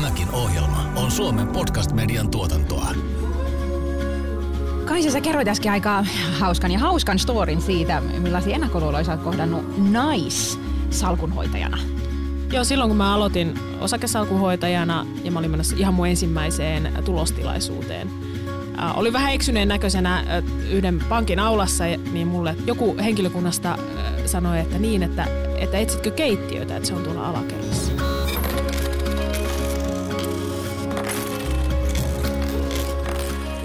Tämäkin ohjelma on Suomen podcast-median tuotantoa. Kaisa, sä kerroit äsken aika hauskan ja hauskan storin siitä, millaisia ennakkoluuloja sä oot kohdannut naissalkunhoitajana. Joo, silloin kun mä aloitin osakesalkunhoitajana ja mä olin menossa ihan mun ensimmäiseen tulostilaisuuteen. Äh, oli vähän eksyneen näköisenä äh, yhden pankin aulassa, niin mulle joku henkilökunnasta äh, sanoi, että niin, että, että etsitkö keittiötä, että se on tuolla alakerrassa.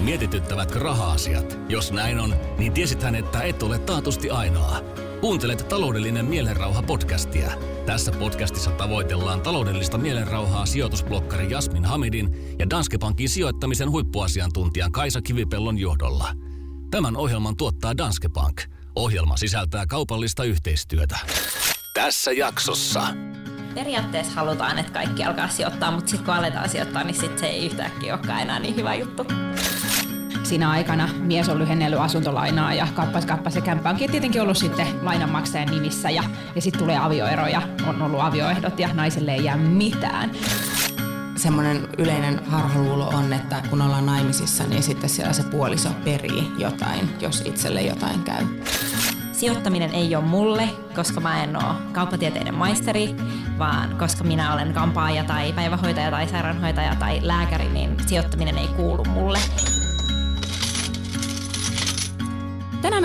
Mietityttävätkö raha-asiat? Jos näin on, niin tiesithän, että et ole taatusti ainoa. Kuuntelet taloudellinen mielenrauha podcastia. Tässä podcastissa tavoitellaan taloudellista mielenrauhaa sijoitusblokkari Jasmin Hamidin ja Danske Bankin sijoittamisen huippuasiantuntijan Kaisa Kivipellon johdolla. Tämän ohjelman tuottaa Danske Bank. Ohjelma sisältää kaupallista yhteistyötä. Tässä jaksossa. Periaatteessa halutaan, että kaikki alkaa sijoittaa, mutta sitten kun aletaan sijoittaa, niin sit se ei yhtäkkiä olekaan enää niin hyvä juttu. Siinä aikana mies on lyhennellyt asuntolainaa ja kappas kappas ja kämppä onkin tietenkin ollut sitten lainanmaksajan nimissä ja, ja sitten tulee avioero ja on ollut avioehdot ja naiselle ei jää mitään. Semmoinen yleinen harhaluulo on, että kun ollaan naimisissa, niin sitten siellä se puoliso perii jotain, jos itselle jotain käy. Sijoittaminen ei ole mulle, koska mä en ole kauppatieteiden maisteri, vaan koska minä olen kampaaja tai päivähoitaja tai sairaanhoitaja tai lääkäri, niin sijoittaminen ei kuulu mulle.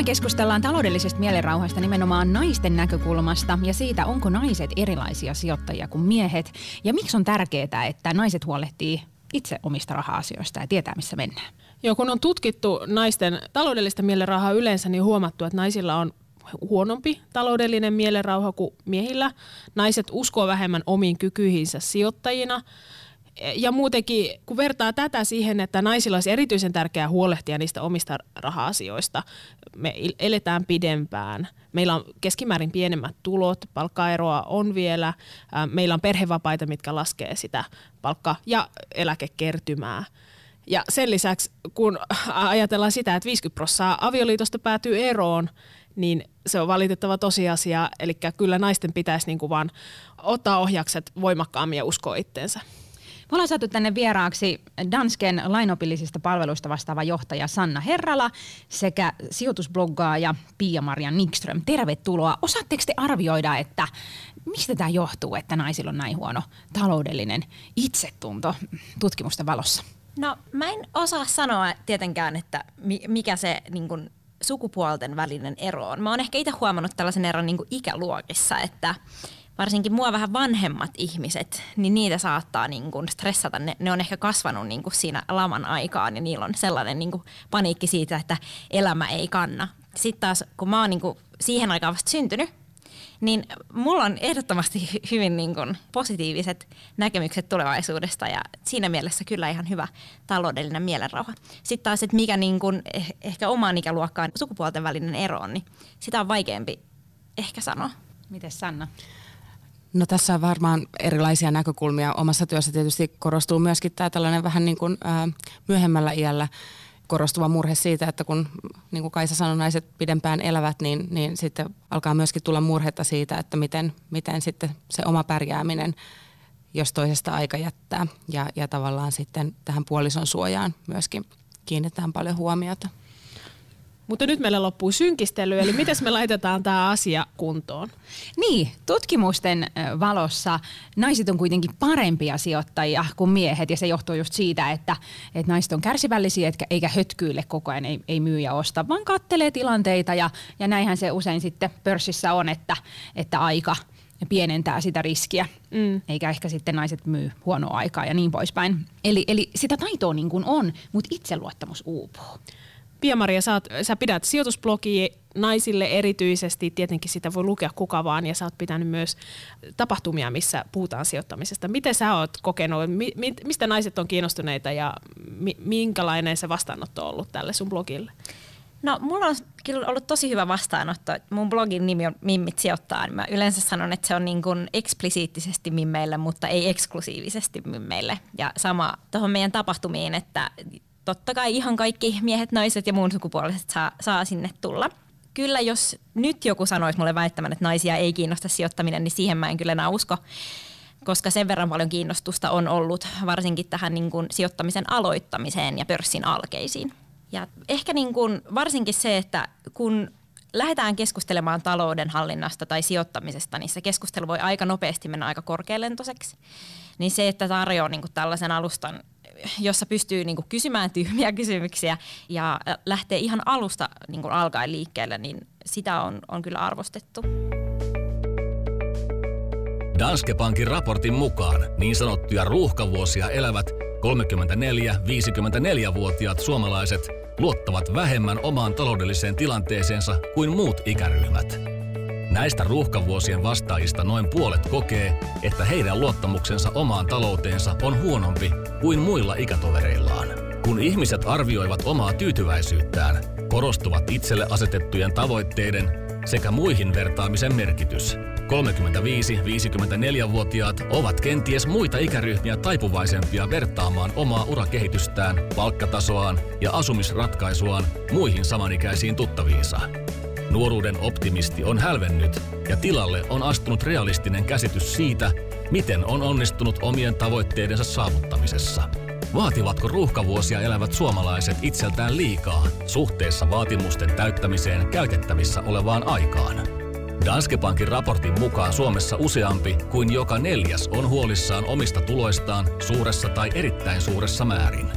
Me keskustellaan taloudellisesta mielenrauhasta nimenomaan naisten näkökulmasta ja siitä, onko naiset erilaisia sijoittajia kuin miehet ja miksi on tärkeää, että naiset huolehtii itse omista raha-asioista ja tietää, missä mennään. Joo, kun on tutkittu naisten taloudellista mielenrauhaa yleensä, niin huomattu, että naisilla on huonompi taloudellinen mielenrauha kuin miehillä. Naiset uskoo vähemmän omiin kykyihinsä sijoittajina. Ja muutenkin, kun vertaa tätä siihen, että naisilla olisi erityisen tärkeää huolehtia niistä omista raha-asioista, me eletään pidempään. Meillä on keskimäärin pienemmät tulot, palkkaeroa on vielä, meillä on perhevapaita, mitkä laskee sitä palkka- ja eläkekertymää. Ja sen lisäksi, kun ajatellaan sitä, että 50 prosenttia avioliitosta päätyy eroon, niin se on valitettava tosiasia. Eli kyllä naisten pitäisi niin kuin vaan ottaa ohjakset voimakkaammin ja uskoa itteensä. Me ollaan saatu tänne vieraaksi Dansken lainopillisista palveluista vastaava johtaja Sanna Herrala sekä sijoitusbloggaaja Pia-Maria Nikström. Tervetuloa. Osaatteko te arvioida, että mistä tämä johtuu, että naisilla on näin huono taloudellinen itsetunto tutkimusten valossa? No mä en osaa sanoa tietenkään, että mikä se niin kun, sukupuolten välinen ero on. Mä oon ehkä itse huomannut tällaisen eron niin ikäluokissa, että varsinkin mua vähän vanhemmat ihmiset, niin niitä saattaa niin kuin stressata. Ne, ne on ehkä kasvanut niin kuin siinä laman aikaan ja niillä on sellainen niin kuin paniikki siitä, että elämä ei kanna. Sitten taas, kun mä oon niin kuin siihen aikaan vasta syntynyt, niin mulla on ehdottomasti hyvin niin kuin positiiviset näkemykset tulevaisuudesta ja siinä mielessä kyllä ihan hyvä taloudellinen mielenrauha. Sitten taas, että mikä niin kuin eh, ehkä omaan ikäluokkaan sukupuolten välinen ero on, niin sitä on vaikeampi ehkä sanoa. Miten Sanna? No tässä on varmaan erilaisia näkökulmia. Omassa työssä tietysti korostuu myöskin tämä tällainen vähän niin kuin ää, myöhemmällä iällä korostuva murhe siitä, että kun niin kuin Kaisa sanoi, naiset pidempään elävät, niin, niin sitten alkaa myöskin tulla murhetta siitä, että miten, miten sitten se oma pärjääminen, jos toisesta aika jättää. Ja, ja tavallaan sitten tähän puolison suojaan myöskin kiinnitetään paljon huomiota. Mutta nyt meillä loppuu synkistely, eli miten me laitetaan tämä asia kuntoon? Niin, tutkimusten valossa naiset on kuitenkin parempia sijoittajia kuin miehet, ja se johtuu just siitä, että, että naiset on kärsivällisiä, eikä hötkyille koko ajan, ei, ei myy ja osta, vaan kattelee tilanteita, ja, ja näinhän se usein sitten pörssissä on, että, että aika pienentää sitä riskiä, mm. eikä ehkä sitten naiset myy huonoa aikaa ja niin poispäin. Eli, eli sitä taitoa niin kuin on, mutta itseluottamus uupuu. Pia-Maria, sä, oot, sä pidät sijoitusblogia naisille erityisesti, tietenkin sitä voi lukea kuka vaan, ja sä oot pitänyt myös tapahtumia, missä puhutaan sijoittamisesta. Miten sä oot kokenut, mi, mistä naiset on kiinnostuneita ja mi, minkälainen se vastaanotto on ollut tälle sun blogille? No mulla on kyllä ollut tosi hyvä vastaanotto. Mun blogin nimi on Mimmit sijoittaa. Mä yleensä sanon, että se on niin kuin eksplisiittisesti mimmeille, mutta ei eksklusiivisesti mimmeille. Ja sama tuohon meidän tapahtumiin, että totta kai ihan kaikki miehet, naiset ja muun sukupuoliset saa, saa sinne tulla. Kyllä jos nyt joku sanoisi mulle väittämään, että naisia ei kiinnosta sijoittaminen, niin siihen mä en kyllä enää usko. koska sen verran paljon kiinnostusta on ollut varsinkin tähän niin kuin sijoittamisen aloittamiseen ja pörssin alkeisiin. Ja ehkä niin kuin varsinkin se, että kun lähdetään keskustelemaan talouden hallinnasta tai sijoittamisesta, niin se keskustelu voi aika nopeasti mennä aika korkealentoiseksi. Niin se, että tarjoaa niin kuin tällaisen alustan, jossa pystyy niin kuin kysymään tyhmiä kysymyksiä ja lähtee ihan alusta niin kuin alkaen liikkeelle, niin sitä on, on kyllä arvostettu. Danske Bankin raportin mukaan niin sanottuja ruuhkavuosia elävät 34-54-vuotiaat suomalaiset luottavat vähemmän omaan taloudelliseen tilanteeseensa kuin muut ikäryhmät. Näistä ruuhkavuosien vastaajista noin puolet kokee, että heidän luottamuksensa omaan talouteensa on huonompi kuin muilla ikätovereillaan. Kun ihmiset arvioivat omaa tyytyväisyyttään, korostuvat itselle asetettujen tavoitteiden sekä muihin vertaamisen merkitys – 35-54-vuotiaat ovat kenties muita ikäryhmiä taipuvaisempia vertaamaan omaa urakehitystään, palkkatasoaan ja asumisratkaisuaan muihin samanikäisiin tuttaviinsa. Nuoruuden optimisti on hälvennyt ja tilalle on astunut realistinen käsitys siitä, miten on onnistunut omien tavoitteidensa saavuttamisessa. Vaativatko ruuhkavuosia elävät suomalaiset itseltään liikaa suhteessa vaatimusten täyttämiseen käytettävissä olevaan aikaan? Danske Bankin raportin mukaan Suomessa useampi kuin joka neljäs on huolissaan omista tuloistaan suuressa tai erittäin suuressa määrin.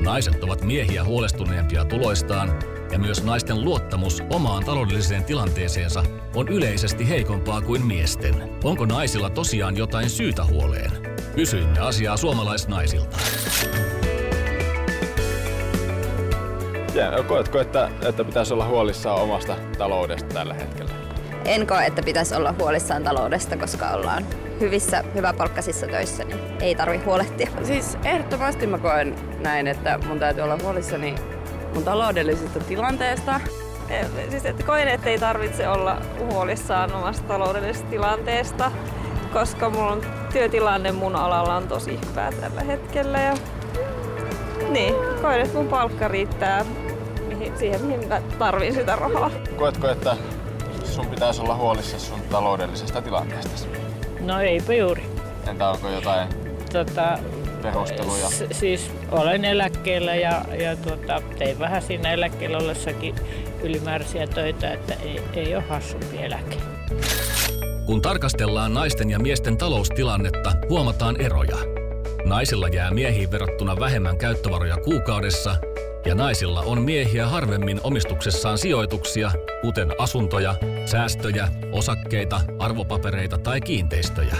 Naiset ovat miehiä huolestuneempia tuloistaan ja myös naisten luottamus omaan taloudelliseen tilanteeseensa on yleisesti heikompaa kuin miesten. Onko naisilla tosiaan jotain syytä huoleen? Kysyimme asiaa suomalaisnaisilta. Ja, koetko, että, että pitäisi olla huolissaan omasta taloudesta tällä hetkellä? en koe, että pitäisi olla huolissaan taloudesta, koska ollaan hyvissä, hyväpalkkaisissa töissä, niin ei tarvi huolehtia. Siis ehdottomasti mä koen näin, että mun täytyy olla huolissani mun taloudellisesta tilanteesta. E, siis että koen, että ei tarvitse olla huolissaan omasta taloudellisesta tilanteesta, koska mulla on työtilanne mun alalla on tosi hyvä tällä hetkellä. Ja niin, koen, että mun palkka riittää siihen, mihin mä tarvin sitä rahaa. Koetko, että sun pitäisi olla huolissa sun taloudellisesta tilanteesta? No eipä juuri. Entä onko jotain tota, perusteluja? S- siis olen eläkkeellä ja, ja tuota, tein vähän siinä eläkkeellä ollessakin ylimääräisiä töitä, että ei, ei ole hassumpi eläke. Kun tarkastellaan naisten ja miesten taloustilannetta, huomataan eroja. Naisilla jää miehiin verrattuna vähemmän käyttövaroja kuukaudessa ja naisilla on miehiä harvemmin omistuksessaan sijoituksia, kuten asuntoja, säästöjä, osakkeita, arvopapereita tai kiinteistöjä.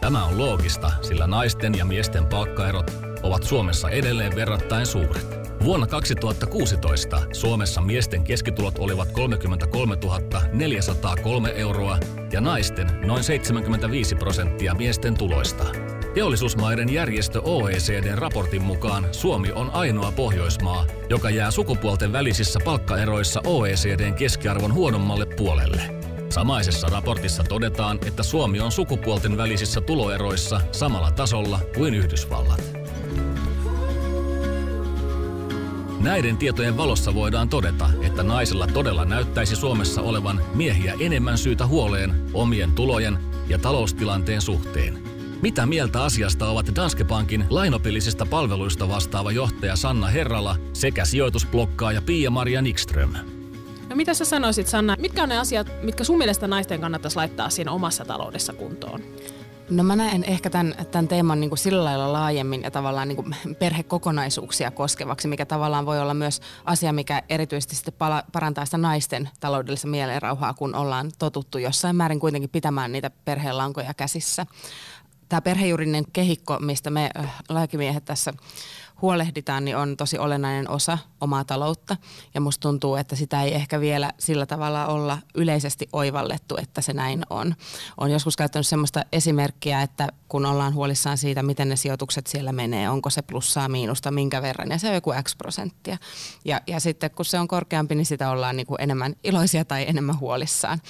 Tämä on loogista, sillä naisten ja miesten palkkaerot ovat Suomessa edelleen verrattain suuret. Vuonna 2016 Suomessa miesten keskitulot olivat 33 403 euroa ja naisten noin 75 prosenttia miesten tuloista. Teollisuusmaiden järjestö OECDn raportin mukaan Suomi on ainoa Pohjoismaa, joka jää sukupuolten välisissä palkkaeroissa OECDn keskiarvon huonommalle puolelle. Samaisessa raportissa todetaan, että Suomi on sukupuolten välisissä tuloeroissa samalla tasolla kuin Yhdysvallat. Näiden tietojen valossa voidaan todeta, että naisilla todella näyttäisi Suomessa olevan miehiä enemmän syytä huoleen omien tulojen ja taloustilanteen suhteen. Mitä mieltä asiasta ovat Danske Bankin lainopillisista palveluista vastaava johtaja Sanna Herrala sekä sijoitusblokkaaja Pia-Maria Nikström? No mitä sä sanoisit Sanna, mitkä on ne asiat, mitkä sun mielestä naisten kannattaisi laittaa siinä omassa taloudessa kuntoon? No mä näen ehkä tämän, tämän teeman niin kuin sillä lailla laajemmin ja tavallaan niin kuin perhekokonaisuuksia koskevaksi, mikä tavallaan voi olla myös asia, mikä erityisesti sitten pala, parantaa sitä naisten taloudellista mielenrauhaa, kun ollaan totuttu jossain määrin kuitenkin pitämään niitä perhelankoja käsissä tämä perhejuridinen kehikko, mistä me äh, lääkimiehet tässä huolehditaan, niin on tosi olennainen osa omaa taloutta. Ja musta tuntuu, että sitä ei ehkä vielä sillä tavalla olla yleisesti oivallettu, että se näin on. Olen joskus käyttänyt sellaista esimerkkiä, että kun ollaan huolissaan siitä, miten ne sijoitukset siellä menee, onko se plussaa, miinusta, minkä verran, ja se on joku X prosenttia. Ja, ja sitten kun se on korkeampi, niin sitä ollaan niin kuin enemmän iloisia tai enemmän huolissaan.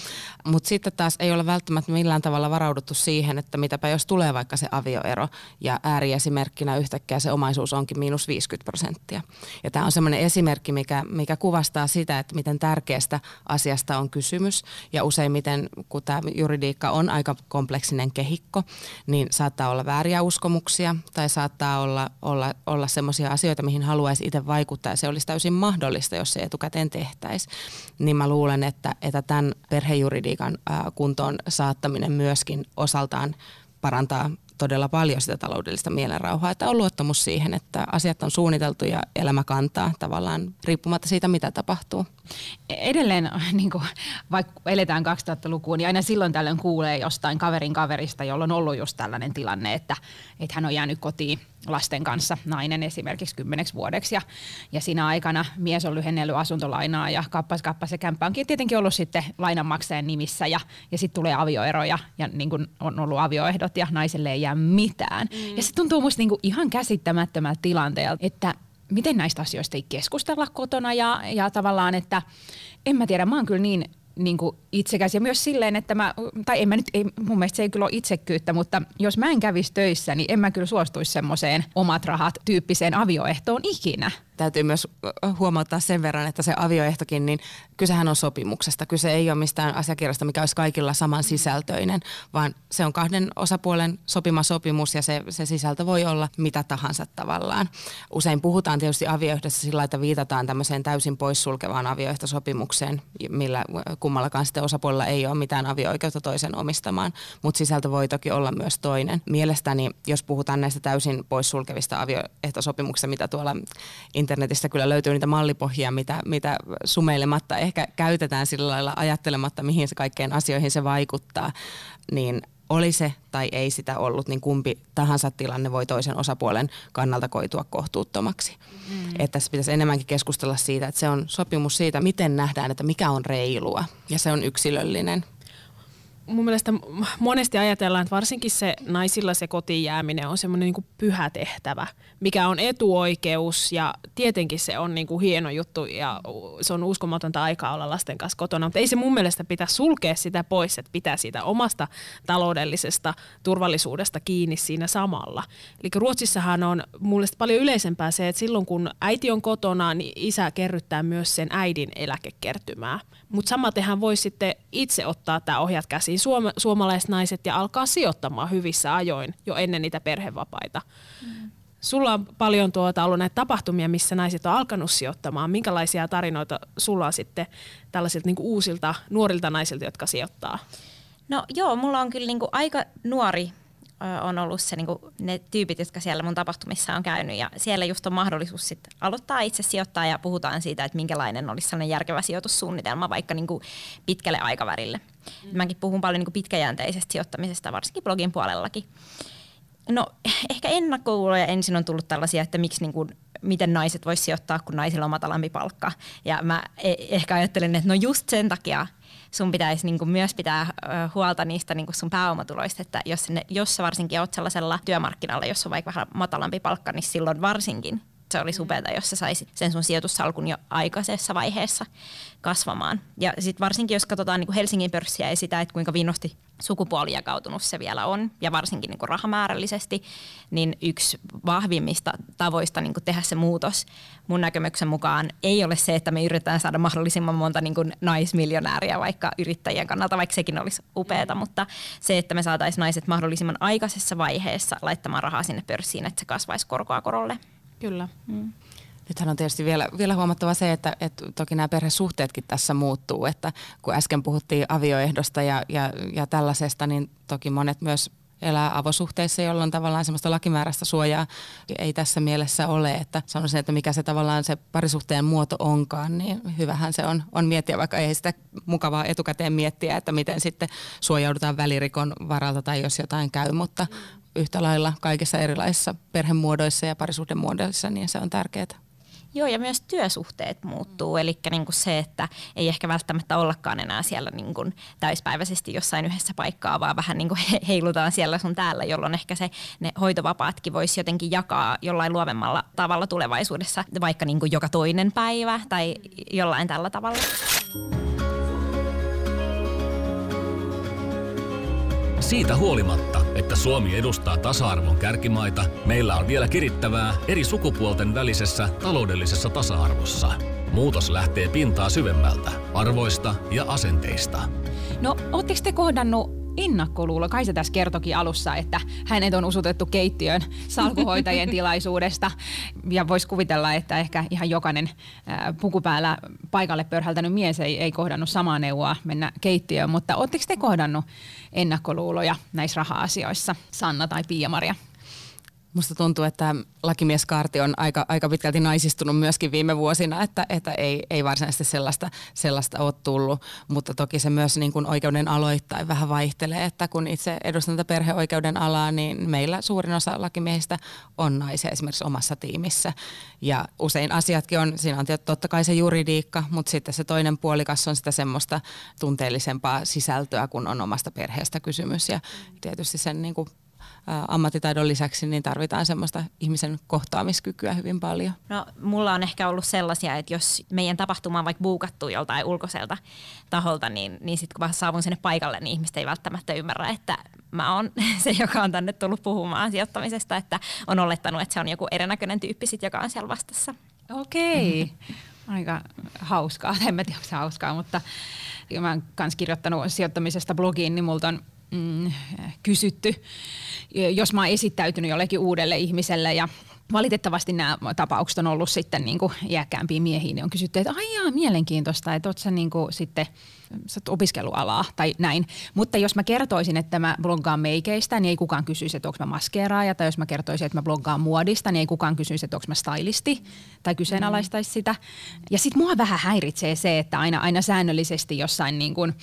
Mutta sitten taas ei ole välttämättä millään tavalla varauduttu siihen, että mitäpä jos tulee vaikka se avioero, ja ääriesimerkkinä yhtäkkiä se omaisuus onkin miinus 50 prosenttia. Ja tämä on semmoinen esimerkki, mikä, mikä kuvastaa sitä, että miten tärkeästä asiasta on kysymys. Ja useimmiten, kun tämä juridiikka on aika kompleksinen kehikko, niin saattaa olla vääriä uskomuksia tai saattaa olla, olla, olla semmoisia asioita, mihin haluaisi itse vaikuttaa. Ja se olisi täysin mahdollista, jos se etukäteen tehtäisiin. Niin mä luulen, että, että tämän perhejuridiikan kuntoon saattaminen myöskin osaltaan parantaa todella paljon sitä taloudellista mielenrauhaa, että on luottamus siihen, että asiat on suunniteltu ja elämä kantaa tavallaan riippumatta siitä, mitä tapahtuu. Edelleen, niin kuin, vaikka eletään 2000-lukuun, niin aina silloin tällöin kuulee jostain kaverin kaverista, jolla on ollut just tällainen tilanne, että, että hän on jäänyt kotiin lasten kanssa, nainen esimerkiksi kymmeneksi vuodeksi. Ja, ja siinä aikana mies on lyhennellyt asuntolainaa ja kappas kappas ja kämppä onkin tietenkin ollut sitten lainanmaksajan nimissä ja, ja sitten tulee avioero ja, ja niin kuin on ollut avioehdot ja naiselle ei jää mitään. Mm. Ja se tuntuu musta niin kuin ihan käsittämättömältä tilanteelta, että miten näistä asioista ei keskustella kotona ja, ja tavallaan, että en mä tiedä, mä oon kyllä niin niin kuin itsekäs ja myös silleen, että mä, tai en mä nyt, ei, mun mielestä se ei kyllä ole itsekyyttä, mutta jos mä en kävisi töissä, niin en mä kyllä suostuisi semmoiseen omat rahat tyyppiseen avioehtoon ikinä täytyy myös huomauttaa sen verran, että se avioehtokin, niin kysehän on sopimuksesta. Kyse ei ole mistään asiakirjasta, mikä olisi kaikilla saman sisältöinen, vaan se on kahden osapuolen sopima sopimus ja se, se sisältö voi olla mitä tahansa tavallaan. Usein puhutaan tietysti avioehdossa sillä, että viitataan tämmöiseen täysin poissulkevaan avioehtosopimukseen, millä kummallakaan sitten osapuolella ei ole mitään avioikeutta toisen omistamaan, mutta sisältö voi toki olla myös toinen. Mielestäni, jos puhutaan näistä täysin poissulkevista avioehtosopimuksista, mitä tuolla internetistä kyllä löytyy niitä mallipohjia, mitä, mitä sumeilematta ehkä käytetään sillä lailla ajattelematta, mihin se kaikkeen asioihin se vaikuttaa, niin oli se tai ei sitä ollut, niin kumpi tahansa tilanne voi toisen osapuolen kannalta koitua kohtuuttomaksi. Mm. Että tässä pitäisi enemmänkin keskustella siitä, että se on sopimus siitä, miten nähdään, että mikä on reilua ja se on yksilöllinen mun mielestä monesti ajatellaan, että varsinkin se naisilla se kotiin jääminen on semmoinen niin pyhä tehtävä, mikä on etuoikeus ja tietenkin se on niin kuin hieno juttu ja se on uskomatonta aikaa olla lasten kanssa kotona, mutta ei se mun mielestä pitää sulkea sitä pois, että pitää siitä omasta taloudellisesta turvallisuudesta kiinni siinä samalla. Eli Ruotsissahan on mun mielestä paljon yleisempää se, että silloin kun äiti on kotona, niin isä kerryttää myös sen äidin eläkekertymää. Mutta samatenhan voi sitten itse ottaa tämä ohjat käsiin suoma, suomalaiset naiset ja alkaa sijoittamaan hyvissä ajoin jo ennen niitä perhevapaita. Mm. Sulla on paljon tuota ollut näitä tapahtumia, missä naiset on alkanut sijoittamaan. Minkälaisia tarinoita sulla on sitten tällaisilta niin uusilta nuorilta naisilta, jotka sijoittaa? No joo, mulla on kyllä niin kuin aika nuori on ollut se, niin kuin ne tyypit, jotka siellä mun tapahtumissa on käynyt. Ja siellä just on mahdollisuus sit aloittaa itse sijoittaa ja puhutaan siitä, että minkälainen olisi sellainen järkevä sijoitussuunnitelma vaikka niin kuin pitkälle aikavälille. Mm. Mäkin puhun paljon niin pitkäjänteisestä sijoittamisesta, varsinkin blogin puolellakin. No ehkä ennakkouluja ensin on tullut tällaisia, että miksi niin kuin, miten naiset voisi sijoittaa, kun naisilla on matalampi palkka. Ja mä e- ehkä ajattelen, että no just sen takia sun pitäisi niin kuin myös pitää huolta niistä niin kuin sun pääomatuloista, että jos, ne, jos sä varsinkin oot sellaisella työmarkkinalla, jossa on vaikka vähän matalampi palkka, niin silloin varsinkin se olisi upeaa, jos sä saisit sen sun sijoitussalkun jo aikaisessa vaiheessa kasvamaan. Ja sitten varsinkin, jos katsotaan niin Helsingin pörssiä ja sitä, että kuinka viinosti sukupuolijakautunut se vielä on, ja varsinkin niin kuin rahamäärällisesti, niin yksi vahvimmista tavoista niin kuin tehdä se muutos mun näkemyksen mukaan ei ole se, että me yritetään saada mahdollisimman monta niin naismiljonääriä vaikka yrittäjien kannalta, vaikka sekin olisi upeata, mutta se, että me saataisiin naiset mahdollisimman aikaisessa vaiheessa laittamaan rahaa sinne pörssiin, että se kasvaisi korkoa korolle. Kyllä. Mm. Nythän on tietysti vielä, vielä huomattava se, että, että toki nämä perhesuhteetkin tässä muuttuu, että kun äsken puhuttiin avioehdosta ja, ja, ja tällaisesta, niin toki monet myös elää avosuhteissa, jolloin tavallaan semmoista lakimääräistä suojaa ei tässä mielessä ole, että sanoisin, että mikä se tavallaan se parisuhteen muoto onkaan, niin hyvähän se on, on miettiä, vaikka ei sitä mukavaa etukäteen miettiä, että miten sitten suojaudutaan välirikon varalta tai jos jotain käy, mutta yhtä lailla kaikissa erilaisissa perhemuodoissa ja parisuhdemuodoissa, niin se on tärkeää. Joo, ja myös työsuhteet muuttuu, eli niin kuin se, että ei ehkä välttämättä ollakaan enää siellä niin kuin täyspäiväisesti jossain yhdessä paikkaa, vaan vähän niin kuin heilutaan siellä sun täällä, jolloin ehkä se, ne hoitovapaatkin voisi jotenkin jakaa jollain luovemmalla tavalla tulevaisuudessa, vaikka niin kuin joka toinen päivä tai jollain tällä tavalla. Siitä huolimatta, että Suomi edustaa tasa-arvon kärkimaita, meillä on vielä kirittävää eri sukupuolten välisessä taloudellisessa tasa-arvossa. Muutos lähtee pintaa syvemmältä, arvoista ja asenteista. No, ootteko te kohdannut ennakkoluulo? Kai se tässä kertokin alussa, että hänet on usutettu keittiön salkuhoitajien tilaisuudesta. Ja voisi kuvitella, että ehkä ihan jokainen pukupäällä paikalle pörhältänyt mies ei, ei kohdannut samaa neuvoa mennä keittiöön. Mutta ootteko te kohdannut ennakkoluuloja näissä raha-asioissa, Sanna tai Pia-Maria? Musta tuntuu, että lakimieskaarti on aika, aika pitkälti naisistunut myöskin viime vuosina, että, että ei, ei varsinaisesti sellaista, sellaista ole tullut, mutta toki se myös niin kuin oikeuden aloittain vähän vaihtelee, että kun itse edustan tätä perheoikeuden alaa, niin meillä suurin osa lakimiehistä on naisia esimerkiksi omassa tiimissä. Ja usein asiatkin on, siinä on totta kai se juridiikka, mutta sitten se toinen puolikas on sitä semmoista tunteellisempaa sisältöä, kun on omasta perheestä kysymys. Ja tietysti sen niin kuin ammattitaidon lisäksi niin tarvitaan semmoista ihmisen kohtaamiskykyä hyvin paljon. No, mulla on ehkä ollut sellaisia, että jos meidän tapahtuma on vaikka buukattu joltain ulkoiselta taholta, niin, niin sitten kun saavun sinne paikalle, niin ihmiset ei välttämättä ymmärrä, että mä oon se, joka on tänne tullut puhumaan sijoittamisesta, että on olettanut, että se on joku erinäköinen tyyppi sit, joka on siellä vastassa. Okei. Okay. Aika hauskaa. En mä tiedä, onko se hauskaa, mutta mä oon myös kirjoittanut sijoittamisesta blogiin, niin multa on mm, kysytty, jos mä oon esittäytynyt jollekin uudelle ihmiselle ja valitettavasti nämä tapaukset on ollut sitten niin kuin iäkkäämpiä miehiä, niin on kysytty, että aijaa, mielenkiintoista, että oot sä niin kuin sitten sä opiskelualaa tai näin. Mutta jos mä kertoisin, että mä bloggaan meikeistä, niin ei kukaan kysyisi, että onko mä maskeeraaja. Tai jos mä kertoisin, että mä bloggaan muodista, niin ei kukaan kysyisi, että onko mä stylisti tai kyseenalaistaisi sitä. Ja sitten mua vähän häiritsee se, että aina, aina säännöllisesti jossain niin kuin,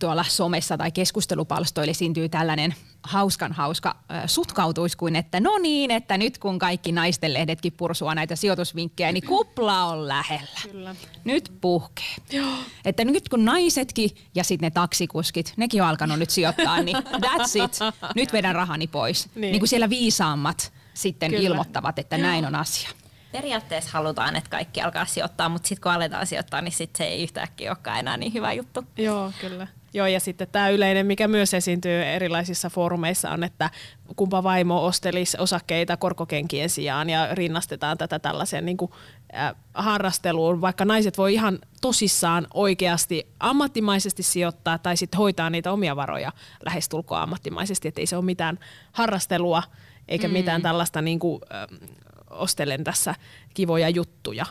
tuolla somessa tai keskustelupalstoille syntyy tällainen hauskan hauska äh, sutkautuisi kuin, että no niin, että nyt kun kaikki naisten lehdetkin pursua näitä sijoitusvinkkejä, niin kupla on lähellä. Kyllä. Nyt puhkee. Joo. Että nyt kun naisetkin ja sitten ne taksikuskit, nekin on alkanut nyt sijoittaa, niin that's it. Nyt vedän rahani pois. Niin, niin kuin siellä viisaammat sitten Kyllä. ilmoittavat, että Joo. näin on asia periaatteessa halutaan, että kaikki alkaa sijoittaa, mutta sitten kun aletaan sijoittaa, niin sit se ei yhtäkkiä olekaan enää niin hyvä juttu. Joo, kyllä. Joo, ja sitten tämä yleinen, mikä myös esiintyy erilaisissa foorumeissa, on, että kumpa vaimo ostelisi osakkeita korkokenkien sijaan ja rinnastetaan tätä tällaiseen niin kuin, äh, harrasteluun, vaikka naiset voi ihan tosissaan oikeasti ammattimaisesti sijoittaa tai sitten hoitaa niitä omia varoja lähestulkoon ammattimaisesti, että ei se ole mitään harrastelua eikä mm. mitään tällaista niin kuin, äh, ostelen tässä kivoja juttuja,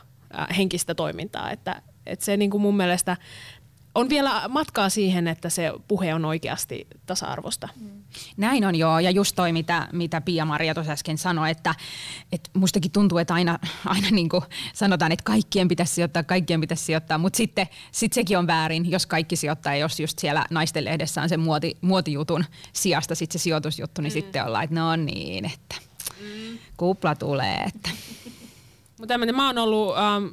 henkistä toimintaa. Että, että se niin kuin mun mielestä on vielä matkaa siihen, että se puhe on oikeasti tasa-arvosta. Näin on joo, ja just toi, mitä, mitä Pia-Maria tuossa äsken sanoi, että, että mustakin tuntuu, että aina, aina niin kuin sanotaan, että kaikkien pitäisi sijoittaa, kaikkien pitäisi sijoittaa, mutta sitten sit sekin on väärin, jos kaikki sijoittaa, ja jos just siellä naisten lehdessä on se muoti, muotijutun sijasta sitten se sijoitusjuttu, niin mm. sitten ollaan, että no niin, että kupla tulee. Että. Mutta mä oon ollut ähm,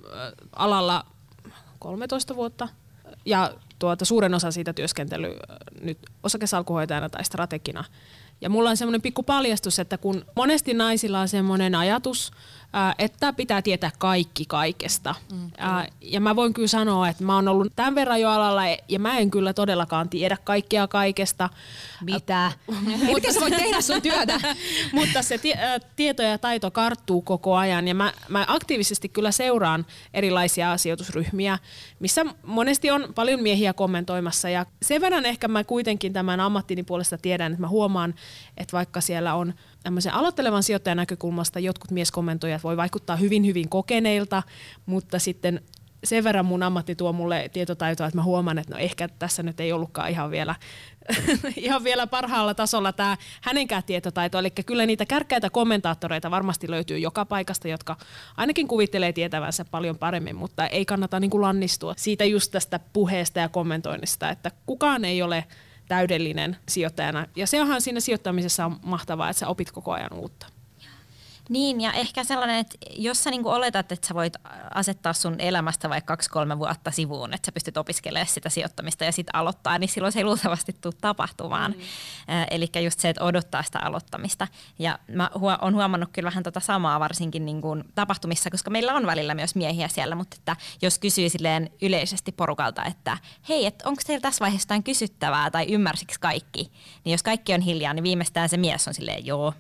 alalla 13 vuotta ja tuota, suuren osa siitä työskentely äh, nyt osakesalkuhoitajana tai strategina. Ja mulla on semmoinen pikku paljastus, että kun monesti naisilla on semmoinen ajatus, että pitää tietää kaikki kaikesta. Mm, ja mä voin kyllä sanoa, että mä oon ollut tämän verran jo alalla ja mä en kyllä todellakaan tiedä kaikkea kaikesta. Mitä? Miten sä voit tehdä sun työtä? Mutta se tieto ja taito karttuu koko ajan ja mä, mä aktiivisesti kyllä seuraan erilaisia sijoitusryhmiä, missä monesti on paljon miehiä kommentoimassa ja sen verran ehkä mä kuitenkin tämän ammattini puolesta tiedän, että mä huomaan, että vaikka siellä on tämmöisen aloittelevan sijoittajan näkökulmasta jotkut mieskommentoijat voi vaikuttaa hyvin hyvin kokeneilta, mutta sitten sen verran mun ammatti tuo mulle tietotaitoa, että mä huomaan, että no ehkä tässä nyt ei ollutkaan ihan vielä, ihan vielä parhaalla tasolla tämä hänenkään tietotaito. Eli kyllä niitä kärkkäitä kommentaattoreita varmasti löytyy joka paikasta, jotka ainakin kuvittelee tietävänsä paljon paremmin, mutta ei kannata niin kuin lannistua siitä just tästä puheesta ja kommentoinnista, että kukaan ei ole täydellinen sijoittajana. Ja se onhan siinä sijoittamisessa on mahtavaa, että sä opit koko ajan uutta. Niin, ja ehkä sellainen, että jos sä niinku oletat, että sä voit asettaa sun elämästä vaikka kaksi-kolme vuotta sivuun, että sä pystyt opiskelemaan sitä sijoittamista ja sitten aloittaa, niin silloin se ei luultavasti tule tapahtumaan. Mm. Eli just se, että odottaa sitä aloittamista. Ja mä huo- on huomannut kyllä vähän tota samaa varsinkin niin kuin tapahtumissa, koska meillä on välillä myös miehiä siellä, mutta että jos kysyy silleen yleisesti porukalta, että hei, että onko teillä tässä vaiheessa jotain kysyttävää tai ymmärsikö kaikki, niin jos kaikki on hiljaa, niin viimeistään se mies on silleen, joo,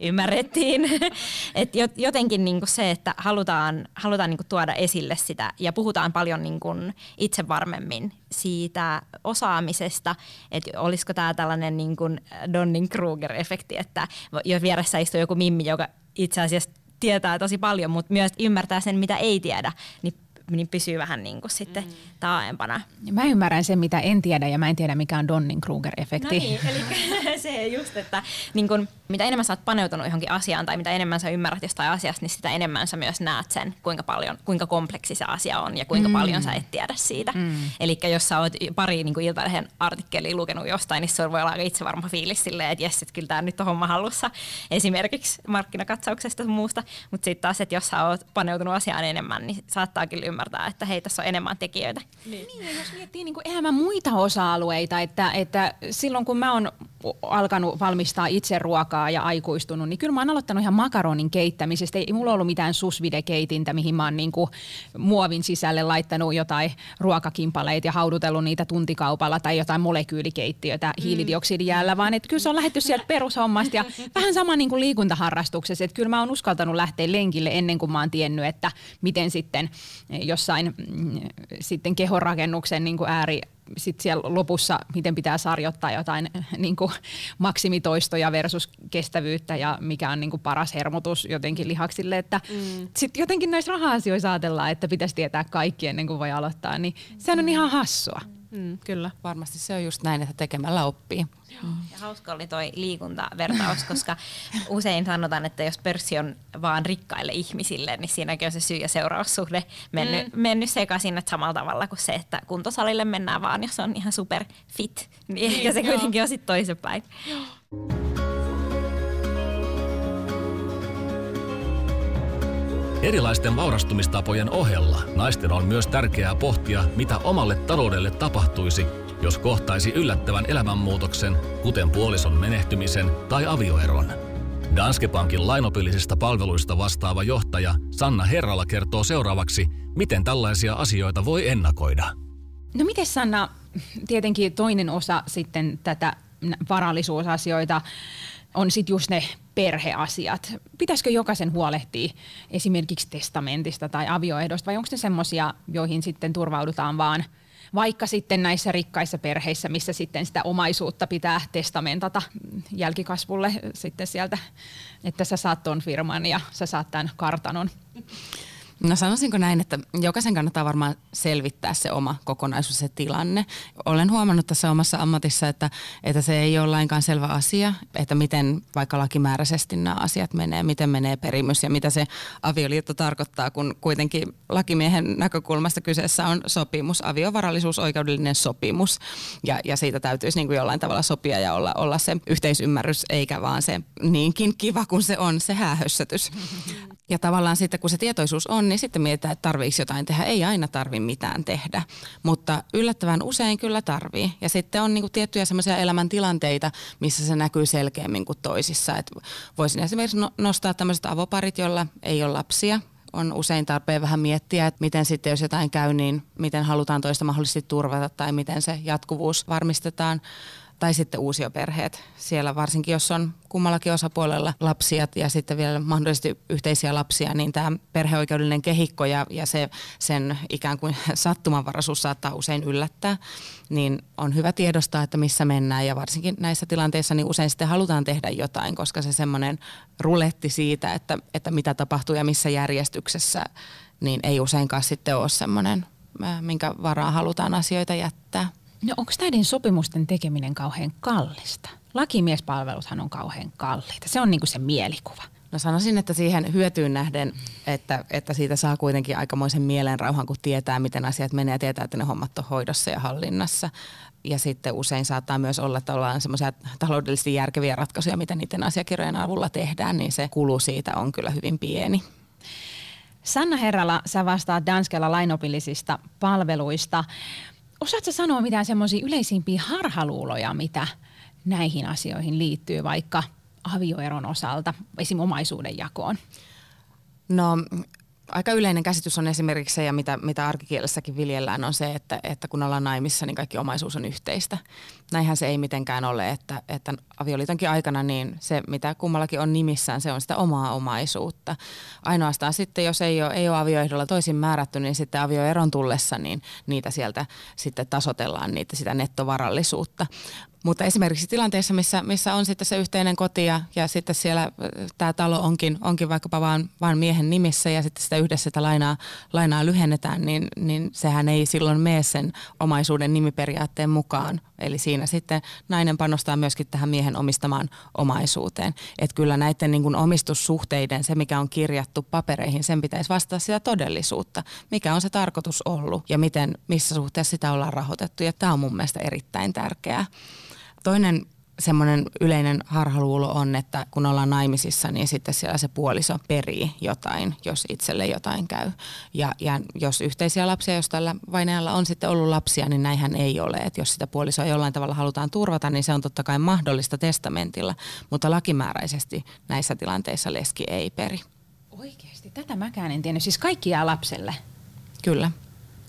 ymmärrettiin. Et jotenkin niin kuin se, että halutaan, halutaan niin kuin tuoda esille sitä ja puhutaan paljon niin kuin itse varmemmin siitä osaamisesta, että olisiko tämä tällainen niin kuin Donning-Kruger-efekti, että jo vieressä istuu joku mimmi, joka itse asiassa tietää tosi paljon, mutta myös ymmärtää sen, mitä ei tiedä, niin niin pysyy vähän niin kuin sitten mm. taaempana. Mä ymmärrän sen, mitä en tiedä, ja mä en tiedä, mikä on Donning-Kruger-efekti. No niin, eli se just, että niin kun, mitä enemmän sä oot paneutunut johonkin asiaan, tai mitä enemmän sä ymmärrät jostain asiasta, niin sitä enemmän sä myös näet sen, kuinka paljon, kuinka kompleksi se asia on, ja kuinka mm. paljon sä et tiedä siitä. Mm. Eli jos sä oot pari niin iltalehen artikkelia lukenut jostain, niin se voi olla aika itsevarma fiilis silleen, että jes, että kyllä tämä nyt on homma hallussa, esimerkiksi markkinakatsauksesta ja muusta. Mutta sitten taas, että jos sä oot paneutunut asiaan enemmän, niin saattaa kyllä ymmärtää, että hei, tässä on enemmän tekijöitä. Niin, niin jos miettii niin kuin elämän muita osa-alueita, että, että silloin kun mä oon alkanut valmistaa itse ruokaa ja aikuistunut, niin kyllä mä oon aloittanut ihan makaronin keittämisestä. Ei mulla ollut mitään susvidekeitintä, mihin mä oon niin kuin muovin sisälle laittanut jotain ruokakimpaleita ja haudutellut niitä tuntikaupalla tai jotain molekyylikeittiötä mm. hiilidioksidijäällä, vaan että kyllä se on lähetty sieltä perushommasta ja vähän sama niin kuin liikuntaharrastuksessa, että kyllä mä oon uskaltanut lähteä lenkille ennen kuin mä oon tiennyt, että miten sitten jossain mm, sitten kehonrakennuksen niin kuin ääri, sitten siellä lopussa, miten pitää sarjoittaa jotain niin kuin maksimitoistoja versus kestävyyttä ja mikä on niin kuin paras hermotus jotenkin lihaksille. Että mm. Sitten jotenkin näissä raha-asioissa ajatellaan, että pitäisi tietää kaikki ennen kuin voi aloittaa, niin sehän on ihan hassua. Mm, kyllä. Varmasti se on just näin, että tekemällä oppii. Mm. Ja hauska oli toi liikuntavertaus, koska usein sanotaan, että jos pörssi on vaan rikkaille ihmisille, niin siinäkin on se syy- ja seuraussuhde mennyt, mm. mennyt sekaisin että samalla tavalla kuin se, että kuntosalille mennään vaan, jos on ihan super fit, niin ehkä se kuitenkin on sitten toisinpäin. Erilaisten vaurastumistapojen ohella naisten on myös tärkeää pohtia, mitä omalle taloudelle tapahtuisi, jos kohtaisi yllättävän elämänmuutoksen, kuten puolison menehtymisen tai avioeron. Danske Bankin lainopillisista palveluista vastaava johtaja Sanna Herrala kertoo seuraavaksi, miten tällaisia asioita voi ennakoida. No miten Sanna, tietenkin toinen osa sitten tätä varallisuusasioita on sitten just ne perheasiat. Pitäisikö jokaisen huolehtia esimerkiksi testamentista tai avioehdosta vai onko ne semmoisia, joihin sitten turvaudutaan vaan vaikka sitten näissä rikkaissa perheissä, missä sitten sitä omaisuutta pitää testamentata jälkikasvulle sitten sieltä, että sä saat ton firman ja sä saat tämän kartanon. No sanoisinko näin, että jokaisen kannattaa varmaan selvittää se oma kokonaisuus, se tilanne. Olen huomannut tässä omassa ammatissa, että, että se ei ole lainkaan selvä asia, että miten vaikka lakimääräisesti nämä asiat menee, miten menee perimys ja mitä se avioliitto tarkoittaa, kun kuitenkin lakimiehen näkökulmasta kyseessä on sopimus, aviovarallisuus, oikeudellinen sopimus. Ja, ja siitä täytyisi niin kuin jollain tavalla sopia ja olla, olla se yhteisymmärrys, eikä vaan se niinkin kiva kuin se on, se häähössötys. Ja tavallaan sitten kun se tietoisuus on, niin sitten mietitään, että tarviiko jotain tehdä. Ei aina tarvi mitään tehdä, mutta yllättävän usein kyllä tarvii. Ja sitten on niinku tiettyjä semmoisia elämäntilanteita, missä se näkyy selkeämmin kuin toisissa. Et voisin esimerkiksi no-, nostaa tämmöiset avoparit, joilla ei ole lapsia, on usein tarpeen vähän miettiä, että miten sitten jos jotain käy, niin miten halutaan toista mahdollisesti turvata tai miten se jatkuvuus varmistetaan tai sitten uusioperheet. Siellä varsinkin, jos on kummallakin osapuolella lapsia ja sitten vielä mahdollisesti yhteisiä lapsia, niin tämä perheoikeudellinen kehikko ja, ja se, sen ikään kuin sattumanvaraisuus saattaa usein yllättää, niin on hyvä tiedostaa, että missä mennään ja varsinkin näissä tilanteissa niin usein sitten halutaan tehdä jotain, koska se semmoinen ruletti siitä, että, että mitä tapahtuu ja missä järjestyksessä, niin ei useinkaan sitten ole semmoinen, minkä varaan halutaan asioita jättää. No onko näiden sopimusten tekeminen kauhean kallista? Lakimiespalveluthan on kauhean kalliita. Se on niinku se mielikuva. No sanoisin, että siihen hyötyyn nähden, että, että siitä saa kuitenkin aikamoisen mielenrauhan, kun tietää, miten asiat menee ja tietää, että ne hommat on hoidossa ja hallinnassa. Ja sitten usein saattaa myös olla, että ollaan semmoisia taloudellisesti järkeviä ratkaisuja, mitä niiden asiakirjojen avulla tehdään, niin se kulu siitä on kyllä hyvin pieni. Sanna Herrala, sä vastaat Danskella lainopillisista palveluista. Osaatko sanoa mitään semmoisia yleisimpiä harhaluuloja, mitä näihin asioihin liittyy vaikka avioeron osalta, esim. omaisuuden jakoon? No aika yleinen käsitys on esimerkiksi se, ja mitä, mitä arkikielessäkin viljellään, on se, että, että kun ollaan naimissa, niin kaikki omaisuus on yhteistä. Näinhän se ei mitenkään ole, että, että avioliitonkin aikana niin se, mitä kummallakin on nimissään, se on sitä omaa omaisuutta. Ainoastaan sitten, jos ei ole, ei ole avioehdolla toisin määrätty, niin sitten avioeron tullessa, niin niitä sieltä sitten tasotellaan, niitä sitä nettovarallisuutta. Mutta esimerkiksi tilanteessa, missä, missä on sitten se yhteinen koti ja, ja sitten siellä tämä talo onkin, onkin vaikkapa vaan, vaan miehen nimissä ja sitten sitä yhdessä sitä lainaa, lainaa lyhennetään, niin, niin sehän ei silloin mene sen omaisuuden nimiperiaatteen mukaan. Eli siinä sitten nainen panostaa myöskin tähän miehen omistamaan omaisuuteen. Että kyllä näiden niin kuin omistussuhteiden, se mikä on kirjattu papereihin, sen pitäisi vastata sitä todellisuutta. Mikä on se tarkoitus ollut ja miten, missä suhteessa sitä ollaan rahoitettu. Ja tämä on mun mielestä erittäin tärkeää. Toinen semmoinen yleinen harhaluulo on, että kun ollaan naimisissa, niin sitten siellä se puoliso perii jotain, jos itselle jotain käy. Ja, ja jos yhteisiä lapsia, jos tällä vainajalla on sitten ollut lapsia, niin näinhän ei ole. Että jos sitä puolisoa jollain tavalla halutaan turvata, niin se on totta kai mahdollista testamentilla, mutta lakimääräisesti näissä tilanteissa leski ei peri. Oikeasti, tätä mäkään en tiennyt. Siis kaikki jää lapselle? Kyllä,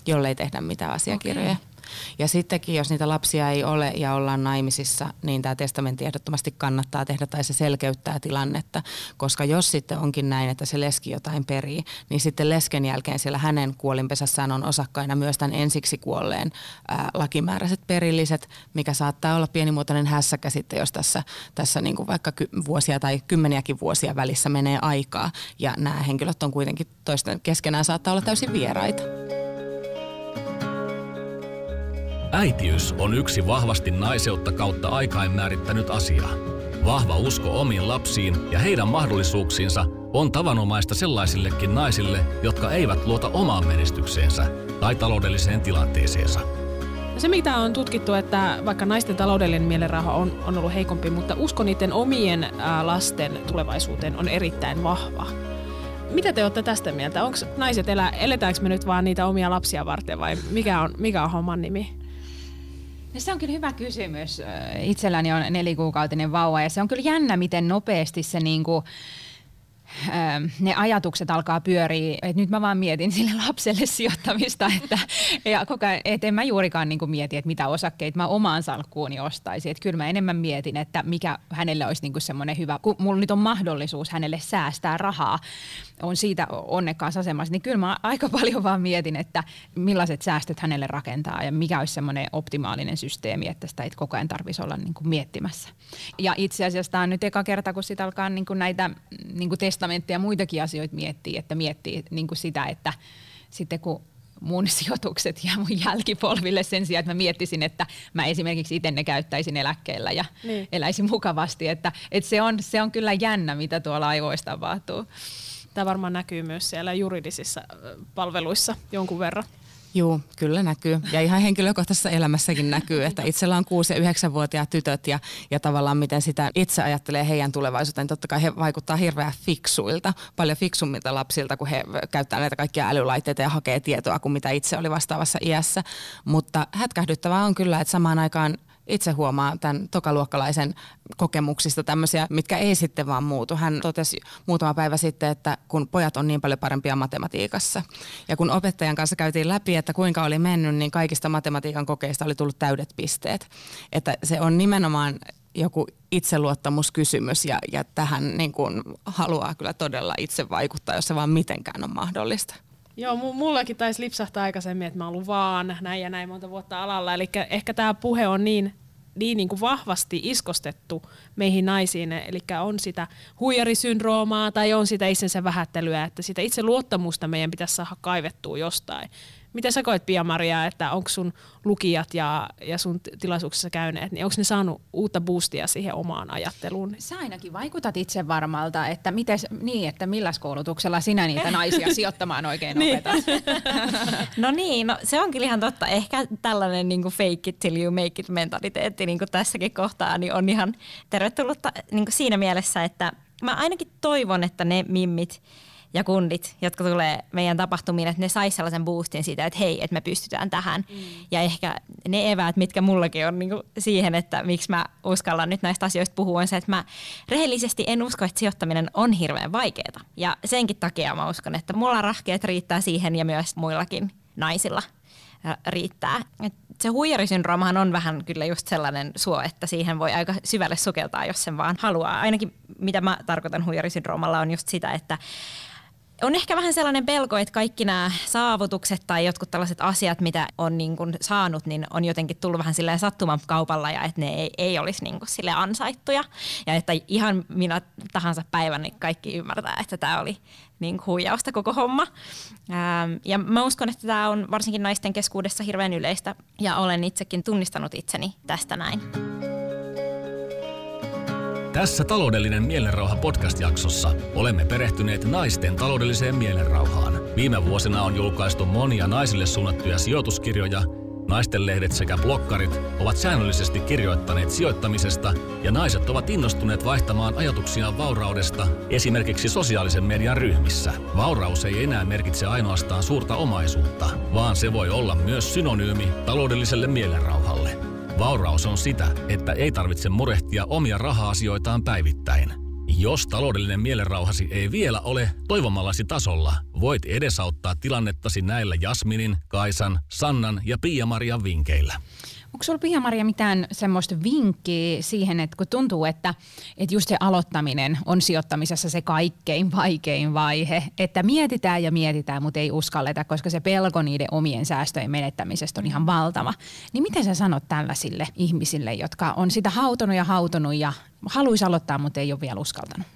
jollei tehdä mitään asiakirjoja. Okay. Ja sittenkin, jos niitä lapsia ei ole ja ollaan naimisissa, niin tämä testamentti ehdottomasti kannattaa tehdä tai se selkeyttää tilannetta. Koska jos sitten onkin näin, että se leski jotain perii, niin sitten lesken jälkeen siellä hänen kuolinpesässään on osakkaina myös tämän ensiksi kuolleen ää, lakimääräiset perilliset, mikä saattaa olla pienimuotoinen hässäkä sitten, jos tässä, tässä niin kuin vaikka ky- vuosia tai kymmeniäkin vuosia välissä menee aikaa. Ja nämä henkilöt on kuitenkin toisten keskenään saattaa olla täysin vieraita. Äitiys on yksi vahvasti naiseutta kautta aikain määrittänyt asia. Vahva usko omiin lapsiin ja heidän mahdollisuuksiinsa on tavanomaista sellaisillekin naisille, jotka eivät luota omaan menestykseensä tai taloudelliseen tilanteeseensa. Se, mitä on tutkittu, että vaikka naisten taloudellinen mielenrauha on, on ollut heikompi, mutta usko niiden omien lasten tulevaisuuteen on erittäin vahva. Mitä te olette tästä mieltä? Onko naiset elä, eletäänkö me nyt vaan niitä omia lapsia varten vai mikä on, mikä on homman nimi? No se on kyllä hyvä kysymys. Itselläni on nelikuukautinen vauva ja se on kyllä jännä, miten nopeasti se niinku, ne ajatukset alkaa pyöriä, että nyt mä vaan mietin sille lapselle sijoittamista, että ja koko ajan, et en mä juurikaan niin mieti, että mitä osakkeita mä omaan salkkuuni ostaisin. Että kyllä mä enemmän mietin, että mikä hänelle olisi niin semmoinen hyvä, kun mulla nyt on mahdollisuus hänelle säästää rahaa, on siitä onnekkaassa asemassa, niin kyllä mä aika paljon vaan mietin, että millaiset säästöt hänelle rakentaa ja mikä olisi semmoinen optimaalinen systeemi, että sitä ei koko ajan tarvitsisi olla niin kuin miettimässä. Ja itse asiassa tämä on nyt eka kerta, kun sitä alkaa niin kuin näitä niin kuin testamentteja ja muitakin asioita miettiä, että miettii niin kuin sitä, että sitten kun mun sijoitukset jää mun jälkipolville sen sijaan, että mä miettisin, että mä esimerkiksi itse ne käyttäisin eläkkeellä ja niin. eläisin mukavasti. Että, että se, on, se on kyllä jännä, mitä tuolla aivoista tapahtuu. Tämä varmaan näkyy myös siellä juridisissa palveluissa jonkun verran. Joo, kyllä näkyy. Ja ihan henkilökohtaisessa elämässäkin näkyy, että itsellä on 6- ja 9-vuotiaat tytöt ja, ja tavallaan miten sitä itse ajattelee heidän tulevaisuuteen. Totta kai he vaikuttaa hirveän fiksuilta, paljon fiksummilta lapsilta, kun he käyttää näitä kaikkia älylaitteita ja hakee tietoa kuin mitä itse oli vastaavassa iässä. Mutta hätkähdyttävää on kyllä, että samaan aikaan itse huomaa tämän tokaluokkalaisen kokemuksista tämmöisiä, mitkä ei sitten vaan muutu. Hän totesi muutama päivä sitten, että kun pojat on niin paljon parempia matematiikassa. Ja kun opettajan kanssa käytiin läpi, että kuinka oli mennyt, niin kaikista matematiikan kokeista oli tullut täydet pisteet. Että se on nimenomaan joku itseluottamuskysymys ja, ja tähän niin kuin haluaa kyllä todella itse vaikuttaa, jos se vaan mitenkään on mahdollista. Joo, mullakin taisi lipsahtaa aikaisemmin, että mä oon ollut vaan näin ja näin monta vuotta alalla. Eli ehkä tämä puhe on niin, niin, niin kuin vahvasti iskostettu meihin naisiin. Eli on sitä huijarisyndroomaa tai on sitä itsensä vähättelyä, että sitä itse luottamusta meidän pitäisi saada kaivettua jostain. Miten sä koet, Pia-Maria, että onko sun lukijat ja, ja sun tilaisuuksissa käyneet, niin onko ne saanut uutta boostia siihen omaan ajatteluun? Sä ainakin vaikutat itse varmalta, että, mites, niin, että millä koulutuksella sinä niitä naisia sijoittamaan oikein Niin. opetat. No niin, no se on kyllä ihan totta. Ehkä tällainen niin fake it till you make it mentaliteetti niin tässäkin kohtaa niin on ihan tervetullutta niin siinä mielessä, että mä ainakin toivon, että ne mimmit ja kundit, jotka tulee meidän tapahtumiin, että ne sais sellaisen boostin siitä, että hei, että me pystytään tähän. Mm. Ja ehkä ne eväät, mitkä mullakin on niin siihen, että miksi mä uskallan nyt näistä asioista puhua, on se, että mä rehellisesti en usko, että sijoittaminen on hirveän vaikeaa. Ja senkin takia mä uskon, että mulla rahkeet riittää siihen ja myös muillakin naisilla riittää. Et se huijarisyndroomahan on vähän kyllä just sellainen suo, että siihen voi aika syvälle sukeltaa, jos sen vaan haluaa. Ainakin mitä mä tarkoitan huijarisyndroomalla on just sitä, että on ehkä vähän sellainen pelko, että kaikki nämä saavutukset tai jotkut tällaiset asiat, mitä on niin kuin saanut, niin on jotenkin tullut vähän silleen sattuman kaupalla ja että ne ei, ei olisi niin kuin sille ansaittuja. Ja että ihan minä tahansa päivän niin kaikki ymmärtää, että tämä oli niin kuin huijausta koko homma. Ähm, ja mä uskon, että tämä on varsinkin naisten keskuudessa hirveän yleistä ja olen itsekin tunnistanut itseni tästä näin. Tässä taloudellinen mielenrauha podcast-jaksossa olemme perehtyneet naisten taloudelliseen mielenrauhaan. Viime vuosina on julkaistu monia naisille suunnattuja sijoituskirjoja. Naistenlehdet sekä blokkarit ovat säännöllisesti kirjoittaneet sijoittamisesta ja naiset ovat innostuneet vaihtamaan ajatuksiaan vauraudesta esimerkiksi sosiaalisen median ryhmissä. Vauraus ei enää merkitse ainoastaan suurta omaisuutta, vaan se voi olla myös synonyymi taloudelliselle mielenrauhalle. Vauraus on sitä, että ei tarvitse murehtia omia raha-asioitaan päivittäin. Jos taloudellinen mielenrauhasi ei vielä ole toivomallasi tasolla, voit edesauttaa tilannettasi näillä Jasminin, Kaisan, Sannan ja Pia-Marian vinkeillä. Onko sulla Pia-Maria mitään semmoista vinkkiä siihen, että kun tuntuu, että, että just se aloittaminen on sijoittamisessa se kaikkein vaikein vaihe, että mietitään ja mietitään, mutta ei uskalleta, koska se pelko niiden omien säästöjen menettämisestä on ihan valtava. Niin miten sä sanot tällaisille ihmisille, jotka on sitä hautonut ja hautonut ja haluaisi aloittaa, mutta ei ole vielä uskaltanut?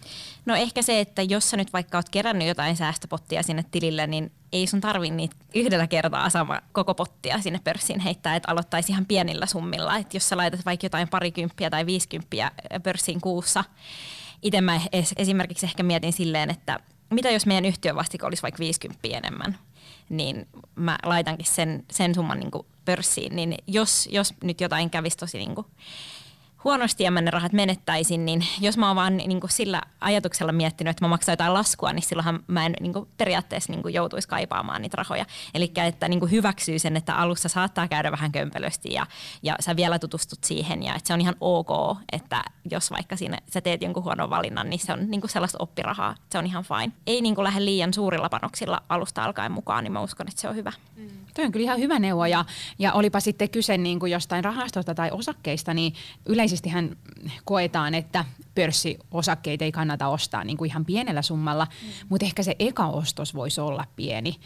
No ehkä se, että jos sä nyt vaikka oot kerännyt jotain säästöpottia sinne tilille, niin ei sun tarvi niitä yhdellä kertaa sama koko pottia sinne pörssiin heittää, että aloittaisi ihan pienillä summilla. Että jos sä laitat vaikka jotain parikymppiä tai viisikymppiä pörssiin kuussa, itse mä es- esimerkiksi ehkä mietin silleen, että mitä jos meidän yhtiön vastike olisi vaikka 50 enemmän, niin mä laitankin sen, sen summan niin pörssiin. Niin jos, jos nyt jotain kävisi tosi niin kuin huonosti ja mä ne rahat menettäisin, niin jos mä oon vaan niin kuin sillä ajatuksella miettinyt, että mä maksan jotain laskua, niin silloinhan mä en niin kuin periaatteessa niin kuin joutuisi kaipaamaan niitä rahoja. Eli että niin kuin hyväksyy sen, että alussa saattaa käydä vähän kömpelösti ja, ja sä vielä tutustut siihen ja että se on ihan ok, että jos vaikka siinä sä teet jonkun huonon valinnan, niin se on niin kuin sellaista oppirahaa, se on ihan fine. Ei niin kuin lähde liian suurilla panoksilla alusta alkaen mukaan, niin mä uskon, että se on hyvä. Mm. Tuo on kyllä ihan hyvä neuvo ja, ja olipa sitten kyse niin kuin jostain rahastosta tai osakkeista, niin yleisestihän koetaan, että pörssiosakkeita ei kannata ostaa niin kuin ihan pienellä summalla, mm. mutta ehkä se eka ostos voisi olla pieni.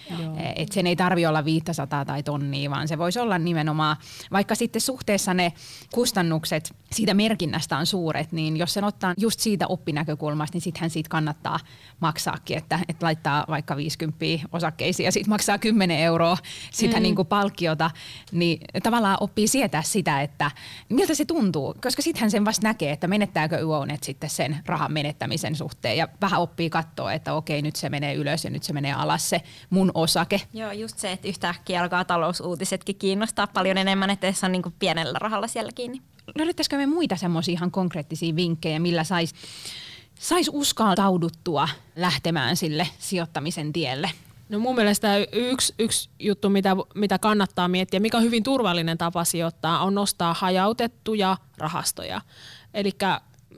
Et sen ei tarvi olla 500 tai tonnia, vaan se voisi olla nimenomaan, vaikka sitten suhteessa ne kustannukset siitä merkinnästä on suuret, niin jos sen ottaa just siitä oppinäkökulmasta, niin sittenhän siitä kannattaa maksaakin, että, että laittaa vaikka 50 osakkeisiin ja sitten maksaa 10 euroa sitä mm. niin kuin palkkiota, niin tavallaan oppii sietää sitä, että miltä se tuntuu, koska sittenhän sen vasta näkee, että menettääkö Uonet sitten sen rahan menettämisen suhteen ja vähän oppii katsoa, että okei nyt se menee ylös ja nyt se menee alas se mun osake. Joo, just se, että yhtäkkiä alkaa talousuutisetkin kiinnostaa paljon enemmän, että se on niin kuin pienellä rahalla siellä kiinni. Löydettäisikö me muita semmoisia ihan konkreettisia vinkkejä, millä saisi sais uskaltauduttua lähtemään sille sijoittamisen tielle? No mun mielestä yksi, yksi juttu, mitä, mitä kannattaa miettiä, mikä on hyvin turvallinen tapa sijoittaa, on nostaa hajautettuja rahastoja. Eli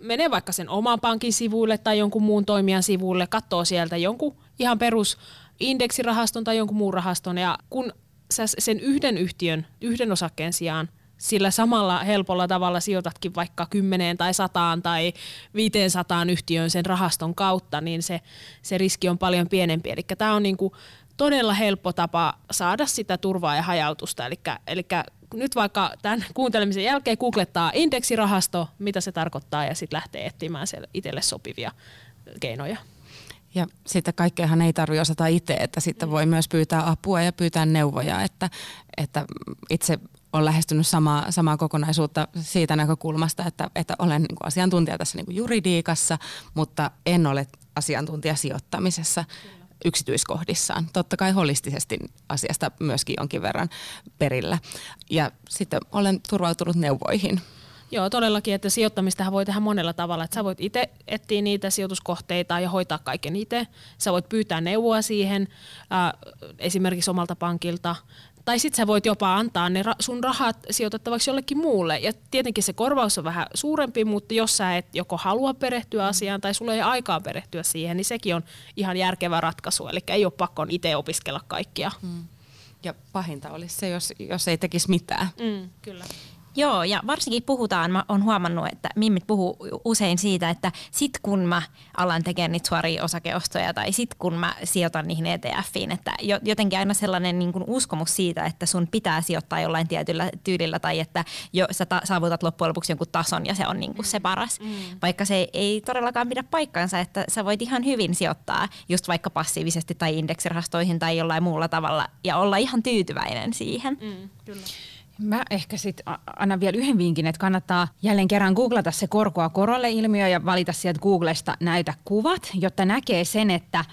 mene vaikka sen oman pankin sivuille tai jonkun muun toimijan sivuille, katsoo sieltä jonkun ihan perus indeksirahaston tai jonkun muun rahaston ja kun sä sen yhden yhtiön, yhden osakkeen sijaan sillä samalla helpolla tavalla sijoitatkin vaikka kymmeneen tai sataan tai 500 yhtiöön sen rahaston kautta, niin se, se riski on paljon pienempi. Eli tämä on niinku todella helppo tapa saada sitä turvaa ja hajautusta. Eli nyt vaikka tämän kuuntelemisen jälkeen googlettaa indeksirahasto, mitä se tarkoittaa, ja sitten lähtee etsimään itselle sopivia keinoja. Ja sitten kaikkeahan ei tarvitse osata itse, että sitten voi myös pyytää apua ja pyytää neuvoja, että, että itse olen lähestynyt samaa, samaa kokonaisuutta siitä näkökulmasta, että, että olen niin kuin asiantuntija tässä niin kuin juridiikassa, mutta en ole asiantuntija sijoittamisessa yksityiskohdissaan. Totta kai holistisesti asiasta myöskin jonkin verran perillä. Ja sitten olen turvautunut neuvoihin. Joo, todellakin, että sijoittamistahan voi tehdä monella tavalla. Että sä voit itse etsiä niitä sijoituskohteita ja hoitaa kaiken itse. Sä voit pyytää neuvoa siihen äh, esimerkiksi omalta pankilta. Tai sitten sä voit jopa antaa ne sun rahat sijoitettavaksi jollekin muulle. Ja tietenkin se korvaus on vähän suurempi, mutta jos sä et joko halua perehtyä asiaan tai sulla ei aikaa perehtyä siihen, niin sekin on ihan järkevä ratkaisu. Eli ei ole pakko itse opiskella kaikkia. Mm. Ja pahinta olisi se, jos, jos ei tekisi mitään. Mm, kyllä. Joo, ja varsinkin puhutaan, mä oon huomannut, että mimmit puhuu usein siitä, että sit kun mä alan tekemään niitä suoria osakeostoja tai sit kun mä sijoitan niihin ETFiin, että jotenkin aina sellainen niin kuin uskomus siitä, että sun pitää sijoittaa jollain tietyllä tyylillä tai että jo, sä ta- saavutat loppujen lopuksi jonkun tason ja se on niin kuin se paras. Mm. Vaikka se ei todellakaan pidä paikkansa, että sä voit ihan hyvin sijoittaa just vaikka passiivisesti tai indeksirahastoihin tai jollain muulla tavalla ja olla ihan tyytyväinen siihen. Mm, kyllä. Mä ehkä sitten annan vielä yhden vinkin, että kannattaa jälleen kerran googlata se korkoa korolle ilmiö ja valita sieltä Googlesta näytä kuvat, jotta näkee sen, että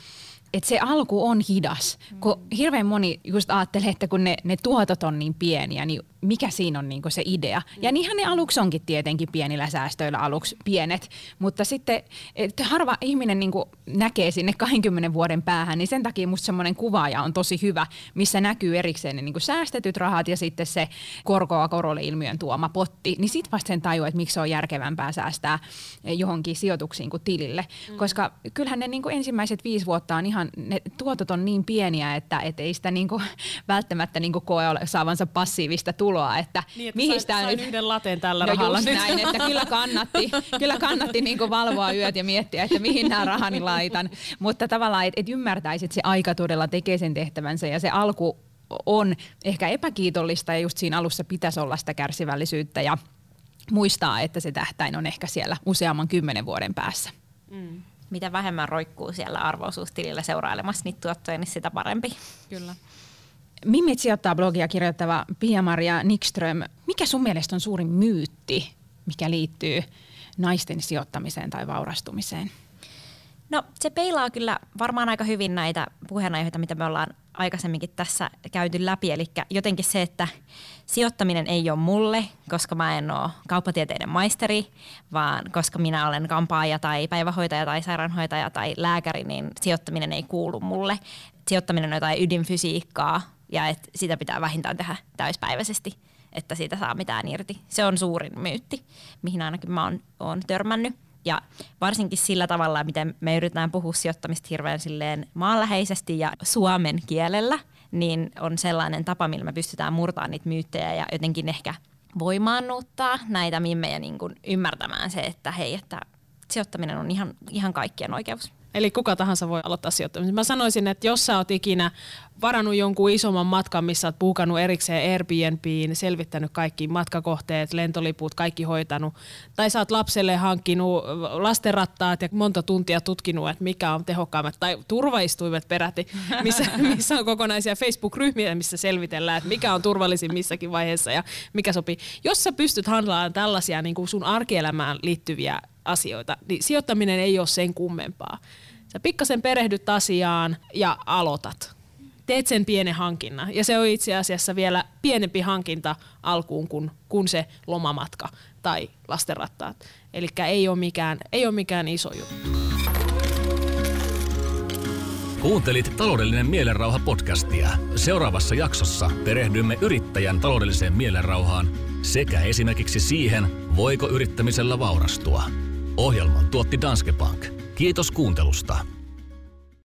että se alku on hidas. Kun hirveän moni just ajattelee, että kun ne, ne tuotot on niin pieniä, niin mikä siinä on niinku se idea. Ja niinhän ne aluksi onkin tietenkin pienillä säästöillä aluksi pienet, mutta sitten että harva ihminen niinku näkee sinne 20 vuoden päähän, niin sen takia musta semmoinen kuvaaja on tosi hyvä, missä näkyy erikseen ne niinku säästetyt rahat ja sitten se korkoa korolle ilmiön tuoma potti, niin sit vasta sen tajuu, että miksi on järkevämpää säästää johonkin sijoituksiin kuin tilille. Mm. Koska kyllähän ne niinku ensimmäiset viisi vuotta on ihan, ne tuotot on niin pieniä, että et ei sitä niinku välttämättä niinku koe saavansa passiivista tuloa tuloa, että, niin, että mihin sitä nyt... yhden lateen tällä no rahalla just näin, että kyllä kannatti, kyllä kannatti niin valvoa yöt ja miettiä, että mihin nämä rahani laitan. Mutta tavallaan, että et ymmärtäisi, että se aika todella tekee sen tehtävänsä ja se alku on ehkä epäkiitollista ja just siinä alussa pitäisi olla sitä kärsivällisyyttä ja muistaa, että se tähtäin on ehkä siellä useamman kymmenen vuoden päässä. Mm. Mitä vähemmän roikkuu siellä arvoisuustilillä seurailemassa niitä tuottoja, niin sitä parempi. Kyllä. Mimmit sijoittaa blogia kirjoittava Pia-Maria Nikström. Mikä sun mielestä on suurin myytti, mikä liittyy naisten sijoittamiseen tai vaurastumiseen? No se peilaa kyllä varmaan aika hyvin näitä puheenaiheita, mitä me ollaan aikaisemminkin tässä käyty läpi. Eli jotenkin se, että sijoittaminen ei ole mulle, koska mä en ole kauppatieteiden maisteri, vaan koska minä olen kampaaja tai päivähoitaja tai sairaanhoitaja tai lääkäri, niin sijoittaminen ei kuulu mulle. Sijoittaminen on jotain ydinfysiikkaa, ja että sitä pitää vähintään tehdä täyspäiväisesti, että siitä saa mitään irti. Se on suurin myytti, mihin ainakin mä oon, oon törmännyt. Ja varsinkin sillä tavalla, miten me yritetään puhua sijoittamista hirveän silleen maanläheisesti ja suomen kielellä, niin on sellainen tapa, millä me pystytään murtamaan niitä myyttejä ja jotenkin ehkä voimaannuttaa näitä mimmejä niin kuin ymmärtämään se, että hei, että sijoittaminen on ihan, ihan kaikkien oikeus. Eli kuka tahansa voi aloittaa sijoittamisen. Mä sanoisin, että jos sä oot ikinä varannut jonkun isomman matkan, missä oot puukannut erikseen Airbnbiin, selvittänyt kaikki matkakohteet, lentoliput, kaikki hoitanut, tai sä oot lapselle hankkinut lastenrattaat ja monta tuntia tutkinut, että mikä on tehokkaammat, tai turvaistuimet peräti, missä, missä on kokonaisia Facebook-ryhmiä, missä selvitellään, että mikä on turvallisin missäkin vaiheessa ja mikä sopii. Jos sä pystyt handlaamaan tällaisia niin kuin sun arkielämään liittyviä asioita, niin sijoittaminen ei ole sen kummempaa. Sä pikkasen perehdyt asiaan ja aloitat. Teet sen pienen hankinnan. Ja se on itse asiassa vielä pienempi hankinta alkuun kuin, kuin se lomamatka tai lastenrattaat. Eli ei ole mikään, ei ole mikään iso juttu. Kuuntelit taloudellinen mielenrauha podcastia. Seuraavassa jaksossa perehdymme yrittäjän taloudelliseen mielenrauhaan sekä esimerkiksi siihen, voiko yrittämisellä vaurastua. Ohjelman tuotti Danske Bank. Kiitos kuuntelusta.